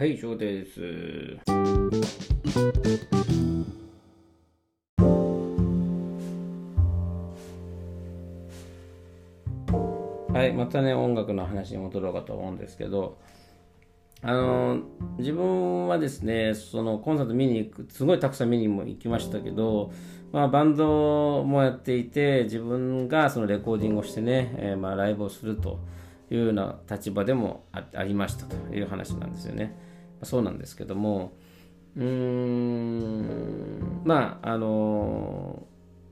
はい、以上です。はい、またね、音楽の話に戻ろうかと思うんですけど、あの自分はですね、そのコンサート見に行く、すごいたくさん見にも行きましたけど、まあ、バンドもやっていて、自分がそのレコーディングをしてね、えーまあ、ライブをするというような立場でもあありましたという話なんですよね。そうなんですけども、うーん、まあ、あの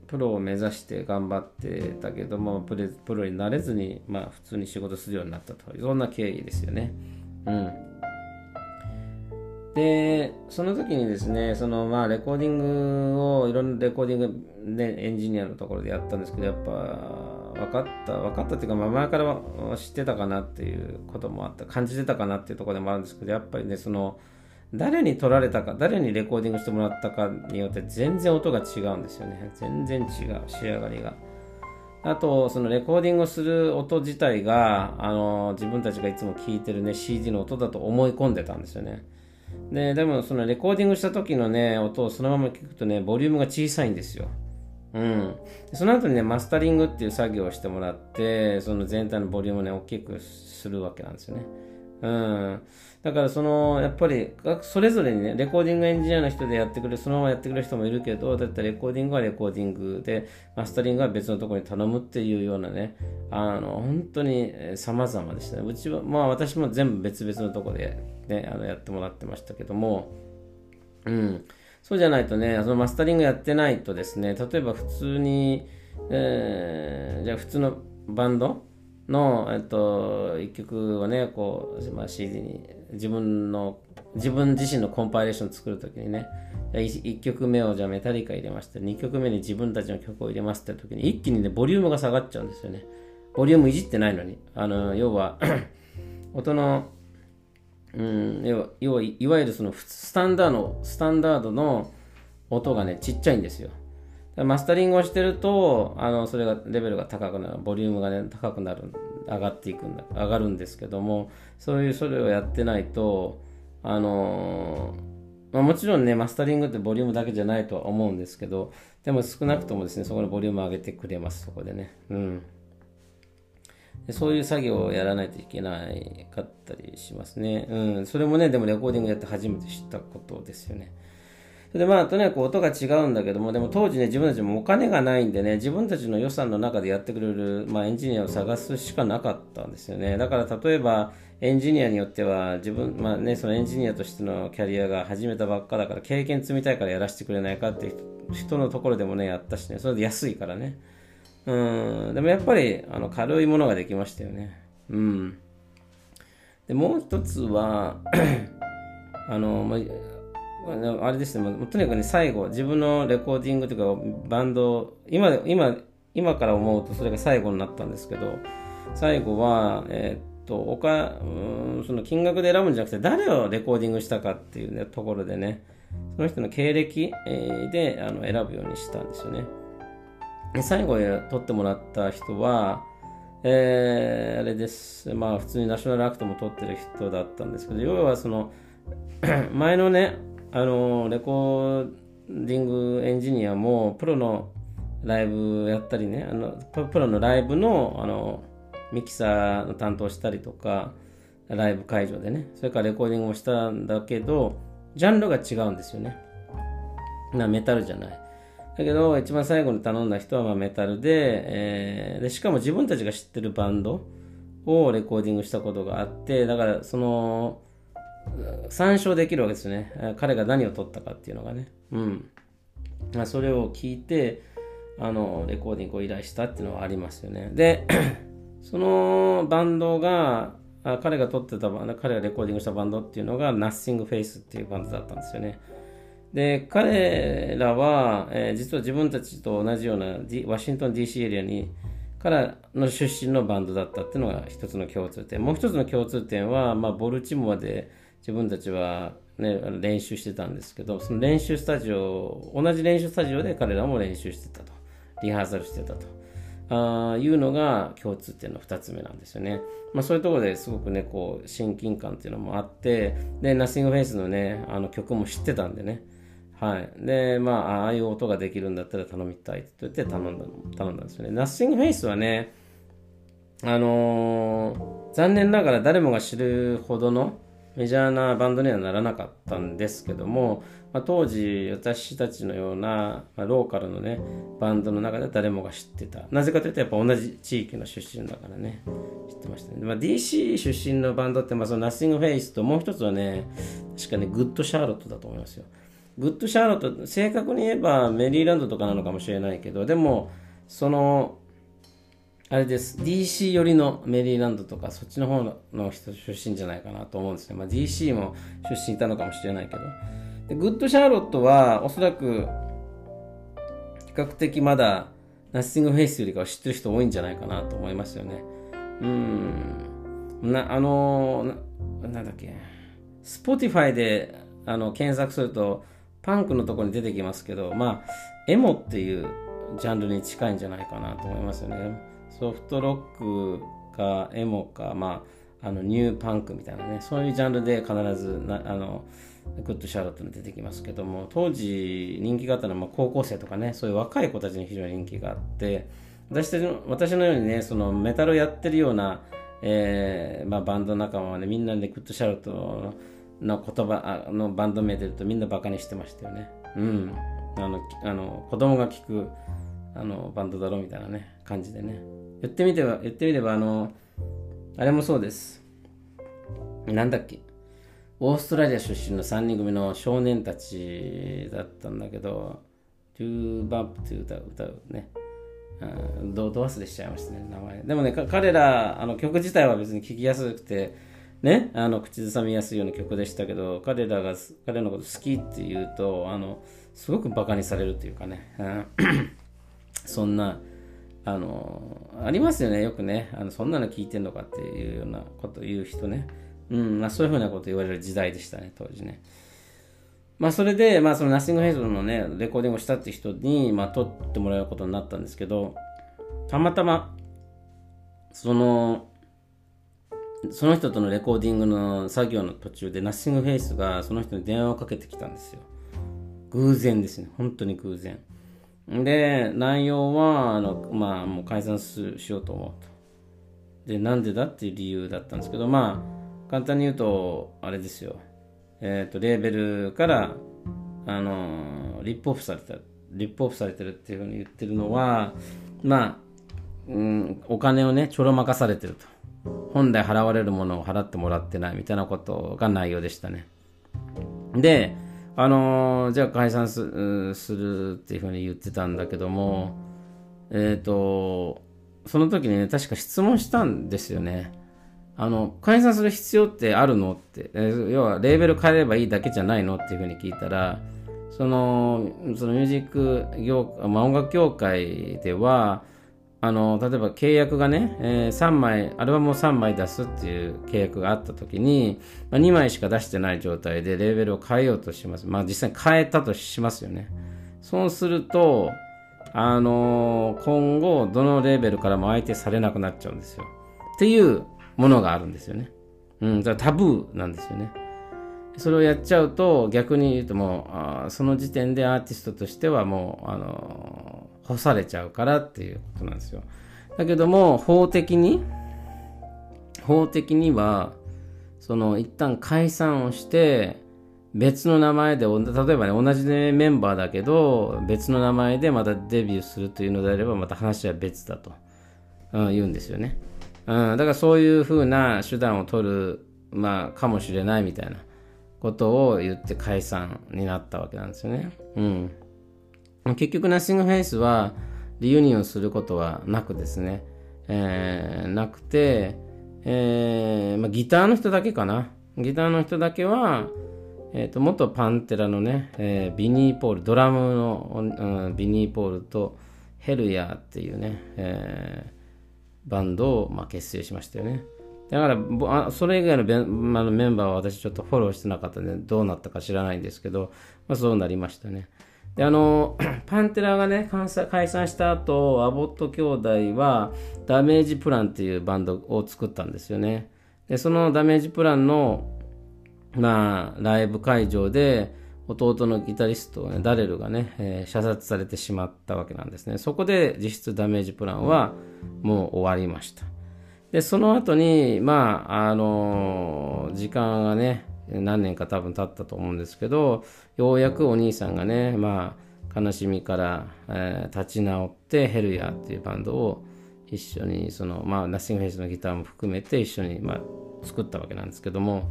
プロを目指して頑張ってたけどもプロになれずに、まあ、普通に仕事するようになったとそんな経緯ですよね。うん、でその時にですねそのまあレコーディングをいろんなレコーディングでエンジニアのところでやったんですけどやっぱ分かった分かったっていうか、まあ、前から知ってたかなっていうこともあった感じてたかなっていうところでもあるんですけどやっぱりねその誰に撮られたか誰にレコーディングしてもらったかによって全然音が違うんですよね。全然違う仕上がりが。あとそのレコーディングをする音自体があの自分たちがいつも聴いてるね CD の音だと思い込んでたんですよね。ででもそのレコーディングした時のね音をそのまま聞くとねボリュームが小さいんですよ。うん、その後にねマスタリングっていう作業をしてもらってその全体のボリュームをね大きくするわけなんですよね。うん、だからそのやっぱりそれぞれにねレコーディングエンジニアの人でやってくれるそのままやってくれる人もいるけどだったらレコーディングはレコーディングでマスタリングは別のところに頼むっていうようなねあの本当に様々でしたね。うちはまあ私も全部別々のところで、ね、あのやってもらってましたけどもうん。そうじゃないとねそのマスタリングやってないとですね例えば普通に、えー、じゃあ普通のバンドの、えっと、一曲をね、こう、まあ、CD に、自分の、自分自身のコンパイレーション作るときにね、1曲目をじゃあメタリカ入れまして、2曲目に自分たちの曲を入れますって時に、一気にね、ボリュームが下がっちゃうんですよね。ボリュームいじってないのに。あの、要は 音の、うん、要は、要はいわゆるそのスタンダード、スタンダードの音がね、ちっちゃいんですよ。マスタリングをしてると、あの、それが、レベルが高くなる、ボリュームがね、高くなる、上がっていくんだ、上がるんですけども、そういう、それをやってないと、あのまあ、もちろんね、マスタリングってボリュームだけじゃないとは思うんですけど、でも少なくともですね、そこのボリュームを上げてくれます、そこでね。うん。そういう作業をやらないといけないかったりしますね。うん。それもね、でもレコーディングやって初めて知ったことですよね。でまあ、とにかく音が違うんだけども、でも当時ね、自分たちもお金がないんでね、自分たちの予算の中でやってくれる、まあ、エンジニアを探すしかなかったんですよね。だから例えば、エンジニアによっては、自分、まあね、そのエンジニアとしてのキャリアが始めたばっかだから、経験積みたいからやらせてくれないかって人のところでもね、やったしね、それで安いからね。うん、でもやっぱり、あの、軽いものができましたよね。うん。で、もう一つは、あの、まあれですね、とにかくね、最後、自分のレコーディングというか、バンド、今、今、今から思うとそれが最後になったんですけど、最後は、えー、っと、おか、うん、その金額で選ぶんじゃなくて、誰をレコーディングしたかっていう、ね、ところでね、その人の経歴、えー、であの選ぶようにしたんですよね。最後に録ってもらった人は、えー、あれです。まあ、普通に national act も録ってる人だったんですけど、要はその、前のね、あのレコーディングエンジニアもプロのライブやったりねあのプロのライブのあのミキサーの担当したりとかライブ会場でねそれからレコーディングをしたんだけどジャンルが違うんですよねなメタルじゃないだけど一番最後に頼んだ人はまメタルで,、えー、でしかも自分たちが知ってるバンドをレコーディングしたことがあってだからその参照できるわけですね。彼が何を取ったかっていうのがね。うんま。それを聞いて、あの、レコーディングを依頼したっていうのはありますよね。で、そのバンドが、彼が撮ってたバンド、彼がレコーディングしたバンドっていうのが Nothing Face っていうバンドだったんですよね。で、彼らは、えー、実は自分たちと同じような、D、ワシントン DC エリアにからの出身のバンドだったっていうのが一つの共通点。もう一つの共通点は、まあ、ボルチモアで、自分たちは、ね、練習してたんですけど、その練習スタジオ、同じ練習スタジオで彼らも練習してたと。リハーサルしてたと。あいうのが共通点の2つ目なんですよね。まあ、そういうところですごくね、こう、親近感っていうのもあって、で、 Nothingface のね、あの曲も知ってたんでね、はい。で、まあ、ああいう音ができるんだったら頼みたいって言って頼んだ、頼んだんですよね。 Nothingface はね、あのー、残念ながら誰もが知るほどのメジャーなバンドにはならなかったんですけども、まあ、当時私たちのような、まあ、ローカルのねバンドの中で誰もが知ってた。なぜかというとやっぱ同じ地域の出身だからね。知ってましたね、まあ、DC 出身のバンドって、まあ、その Nothingface ともう一つはね確かね Good Charlotte だと思いますよ Good Charlotte 正確に言えばメリーランドとかなのかもしれないけどでもそのあれです。DC 寄りのメリーランドとか、そっちの方の人出身じゃないかなと思うんですね。まあ、DC も出身いたのかもしれないけど。で Good Charlotte は、おそらく、比較的まだ、Nothingface よりかは知ってる人多いんじゃないかなと思いますよね。うん。な、あのな、なんだっけ。Spotify であの検索すると、パンクのとこに出てきますけど、まあ、エモっていうジャンルに近いんじゃないかなと思いますよね。ソフトロックかエモか、まあ、あのニューパンクみたいなねそういうジャンルで必ずなあの Good Charlotte に出てきますけども当時人気があったのはまあ高校生とかねそういう若い子たちに非常に人気があって私の私のようにねそのメタルをやってるような、えーまあ、バンド仲間はねみんなでグッドシャーロットのの言葉のバンド名でるとみんなバカにしてましたよね。うん。あのあの子供が聞くあのバンドだろうみたいなね感じでね。言ってみては言ってみればあのあれもそうです。なんだっけ。オーストラリア出身の3人組の少年たちだったんだけどトゥーバンプっていう歌を歌うね。どど忘れしちゃいましたね名前。でもね彼らあの曲自体は別に聴きやすくてねあの口ずさみやすいような曲でしたけど彼らが彼のこと好きっていうとあのすごくバカにされるっていうかね、そんなあのありますよねよくね。あのそんなの聞いてんのかっていうようなこと言う人ね、うん。まあ、そういうふうなこと言われる時代でしたね当時ね。まあそれで、まあそのナッシングヘイズのね、レコーディングをしたって人に、まあ撮ってもらうことになったんですけど、たまたま、その、その人とのレコーディングの作業の途中でナッシングフェイスがその人に電話をかけてきたんですよ。偶然ですね。本当に偶然。で、内容は、あの、まあ、もう解散しようと思うと。で、なんでだっていう理由だったんですけど、まあ、簡単に言うと、あれですよ。えっ、ー、と、レーベルから、あの、リップオフされた、リップオフされてるっていうふうに言ってるのは、まあ、うん、お金をね、ちょろまかされてると。本来払われるものを払ってもらってないみたいなことが内容でしたね。で、あのー、じゃあ解散するっていうふうに言ってたんだけども、えっ、ー、と、その時にね、確か質問したんですよね。あの、解散する必要ってあるのって、えー、要はレーベル変えればいいだけじゃないのっていうふうに聞いたら、その、そのミュージック業、まあ、音楽業界では、あの、例えば契約がね、えー、3枚、アルバムを3枚出すっていう契約があった時に、まあ、2枚しか出してない状態でレーベルを変えようとします。まあ実際に変えたとしますよね。そうすると、あのー、今後、どのレーベルからも相手されなくなっちゃうんですよ。っていうものがあるんですよね。うん、だタブーなんですよね。それをやっちゃうと、逆に言うともう、あその時点でアーティストとしてはもう、あのー干されちゃうからっていうことなんですよ。だけども、法的に、法的には、その一旦解散をして、別の名前で、例えばね、同じ、ね、メンバーだけど、別の名前でまたデビューするというのであれば、また話は別だと、うん、言うんですよね。うん、だからそういうふうな手段を取る、まあ、かもしれないみたいなことを言って解散になったわけなんですよね。うん。結局ナッシングフェイスはリユニオンすることはなくですね、えー、なくて、えーまあ、ギターの人だけかな。ギターの人だけは、えーと、元パンテラのね、えー、ビニーポール、ドラムの、うん、ビニーポールとヘルヤーっていうね、えー、バンドを、まあ、結成しましたよね。だからあ、それ以外のベン,、まあ、メンバーは私ちょっとフォローしてなかったんで、どうなったか知らないんですけど、まあ、そうなりましたね。であの パンテラがね解散した後アボット兄弟はダメージプランっていうバンドを作ったんですよね。でそのダメージプランのまあライブ会場で弟のギタリスト、ね、ダレルがね、えー、射殺されてしまったわけなんですね。そこで実質ダメージプランはもう終わりました。でその後にまああのー、時間がね何年か多分経ったと思うんですけどようやくお兄さんがねまあ悲しみから、えー、立ち直ってヘルヤっていうバンドを一緒にそのまあナッシングフェイスのギターも含めて一緒にまあ作ったわけなんですけども。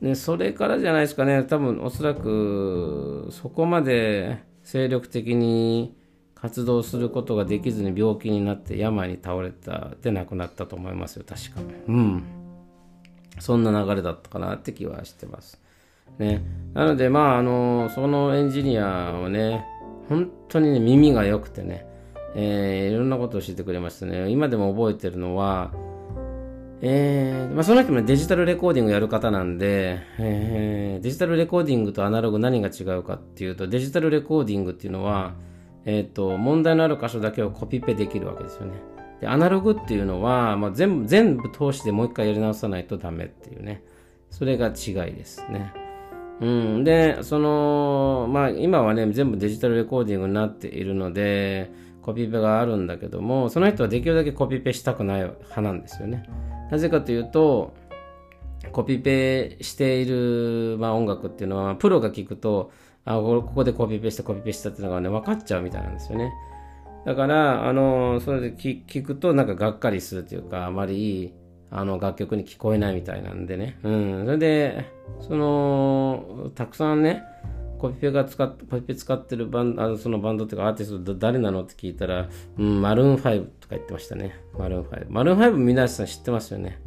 でそれからじゃないですかね。多分おそらくそこまで精力的に活動することができずに病気になって病に倒れたで亡くなったと思いますよ。確か。うん。そんな流れだったかなって気はしてます。ね。なのでまああのそのエンジニアはね本当にね耳が良くてね、えー、いろんなことを教えてくれましたね。今でも覚えてるのはえーまあ、その人もデジタルレコーディングやる方なんで、えー、デジタルレコーディングとアナログ何が違うかっていうと、デジタルレコーディングっていうのは、えっ、ー、と、問題のある箇所だけをコピペできるわけですよね。で、アナログっていうのは、まあ、全部、全部通してもう一回やり直さないとダメっていうね。それが違いですね。うん。で、その、まあ、今はね、全部デジタルレコーディングになっているので、コピペがあるんだけども、その人はできるだけコピペしたくない派なんですよね。なぜかというと、コピペしている、まあ、音楽っていうのは、プロが聞くと、あ、ここでコピペしてコピペしたっていうのがね、分かっちゃうみたいなんですよね。だから、あの、それで聞くと、なんかがっかりするというか、あまりいい、あの、楽曲に聞こえないみたいなんでね。うん。それで、その、たくさんね、コピペが使っ、コピペ使ってるバンあそのバンドっていうかアーティスト誰なのって聞いたら、うん、マルーン5とか言ってましたね。マルーン5。マルーン5皆さん知ってますよね。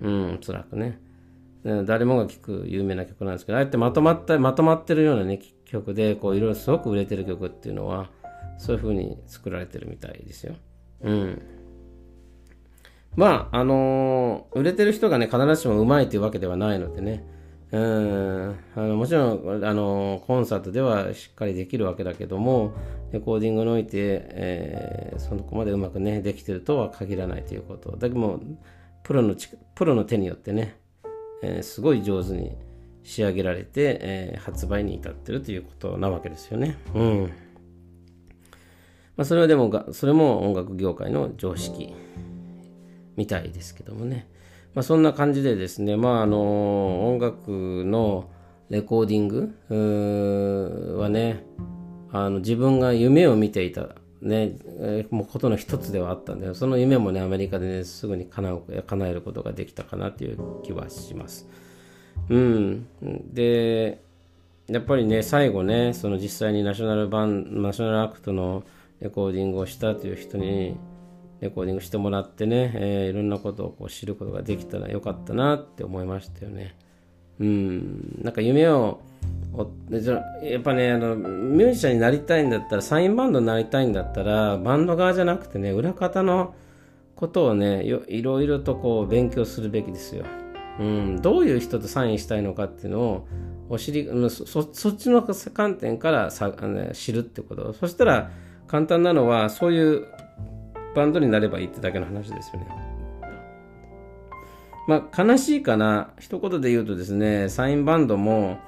うん、おそらくね。誰もが聴く有名な曲なんですけど、ああやってまとまった、まとまってるようなね、曲で、こう、いろいろすごく売れてる曲っていうのは、そういう風に作られてるみたいですよ。うん。まあ、あのー、売れてる人がね、必ずしもうまいというわけではないのでね、うんあのもちろんあのコンサートではしっかりできるわけだけどもレコーディングにおいて、えー、そこまでうまくねできてるとは限らないということだけどもプロのプロの手によってね、えー、すごい上手に仕上げられて、えー、発売に至ってるということなわけですよね。うんまあ、それはでもそれも音楽業界の常識みたいですけどもね。まあ、そんな感じでですね、まあ、あの音楽のレコーディングはねあの自分が夢を見ていた、ね、もうことの一つではあったんでその夢もねアメリカでねすぐに叶う叶えることができたかなという気はします。うん、でやっぱりね最後ねその実際にナショナルバンナショナルアクトのレコーディングをしたという人にレコーディングしてもらってね、えー、いろんなことをこう知ることができたらよかったなって思いましたよね。うん、なんか夢をやっぱねあのミュージシャンになりたいんだったらサインバンドになりたいんだったらバンド側じゃなくてね裏方のことをねいろいろとこう勉強するべきですよ。うん、どういう人とサインしたいのかっていうのをお知りそそっちの観点からさ、ね、知るってことそしたら簡単なのはそういうバンドになればいいってだけの話ですよね。まあ、悲しいかな。一言で言うとですね、サインバンドも、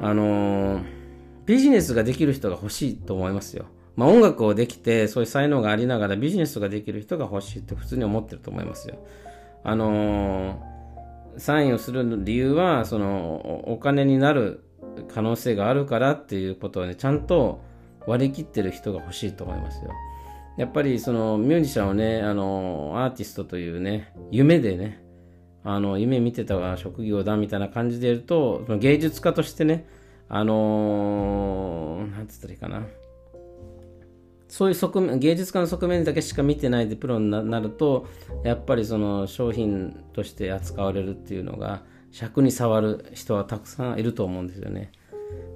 あのー、ビジネスができる人が欲しいと思いますよ。まあ、音楽をできて、そういう才能がありながらビジネスができる人が欲しいって普通に思ってると思いますよ。あのー、サインをする理由は、その、お金になる可能性があるからっていうことをね、ちゃんと割り切ってる人が欲しいと思いますよ。やっぱりそのミュージシャンをね、あの、アーティストというね、夢でね、あの、夢見てた職業だみたいな感じで言うと、その芸術家としてね、あのー、なんつったらいいかな。そういう側面、芸術家の側面だけしか見てないでプロになると、やっぱりその商品として扱われるっていうのが、尺に触る人はたくさんいると思うんですよね。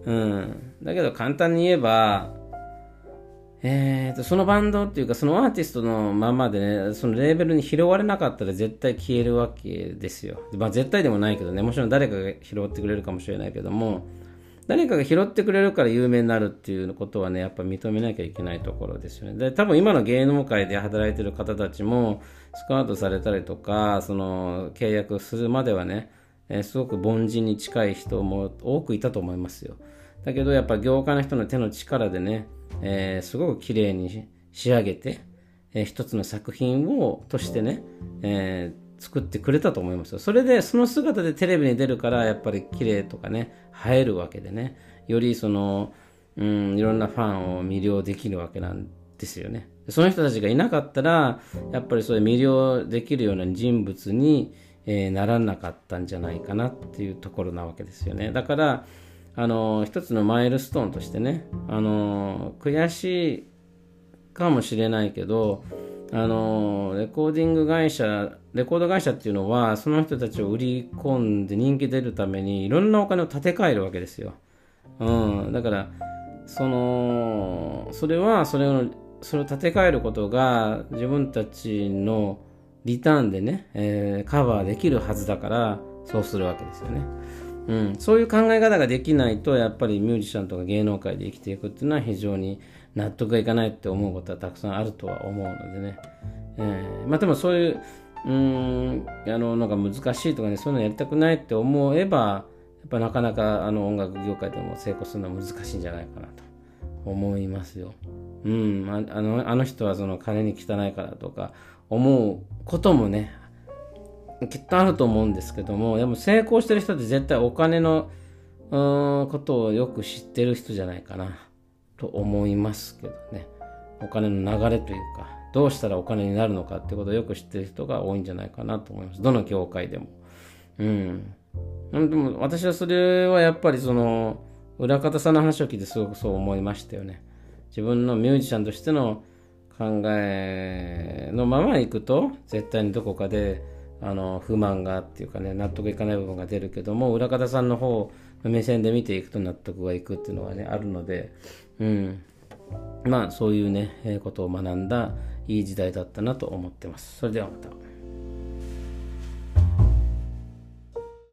うん。だけど簡単に言えば、えーと、そのバンドっていうか、そのアーティストのままでね、そのレーベルに拾われなかったら絶対消えるわけですよ。まあ絶対でもないけどね、もちろん誰かが拾ってくれるかもしれないけども、誰かが拾ってくれるから有名になるっていうことはね、やっぱ認めなきゃいけないところですよね。で、多分今の芸能界で働いてる方たちも、スカウトされたりとか、その、契約するまではね、えー、すごく凡人に近い人も多くいたと思いますよ。だけど、やっぱ業界の人の手の力でね、えー、すごく綺麗に仕上げて、えー、一つの作品を、としてね、えー作ってくれたと思いますよ。それで、その姿でテレビに出るから、やっぱり綺麗とかね、映えるわけでね、よりその、うん、いろんなファンを魅了できるわけなんですよね。その人たちがいなかったら、やっぱりそういう魅了できるような人物に、えー、ならなかったんじゃないかなっていうところなわけですよね。だから、あの、一つのマイルストーンとしてね、あの、悔しいかもしれないけど、あのレコーディング会社レコード会社っていうのはその人たちを売り込んで人気出るためにいろんなお金を立て替えるわけですよ、うん、だからそのそれはそれをそれを立て替えることが自分たちのリターンでね、えー、カバーできるはずだからそうするわけですよね、うん、そういう考え方ができないとやっぱりミュージシャンとか芸能界で生きていくっていうのは非常に納得がいかないって思うことはたくさんあるとは思うのでね、えー、まあでもそういううんあのなんか難しいとかねそういうのやりたくないって思えばやっぱなかなかあの音楽業界でも成功するのは難しいんじゃないかなと思いますよ。うん、あのあの人はその金に汚いからとか思うこともねきっとあると思うんですけどもでも成功してる人って絶対お金のうんことをよく知ってる人じゃないかな。と思いますけどね。お金の流れというか、どうしたらお金になるのかってことをよく知ってる人が多いんじゃないかなと思います。どの業界でも。うん。でも私はそれはやっぱりその、裏方さんの話を聞いてすごくそう思いましたよね。自分のミュージシャンとしての考えのまま行くと、絶対にどこかで、あの、不満がっていうかね、納得いかない部分が出るけども、裏方さんの方の、目線で見ていくと納得がいくっていうのがね、あるので、うん。まあ、そういうね、ことを学んだいい時代だったなと思ってます。それではまた。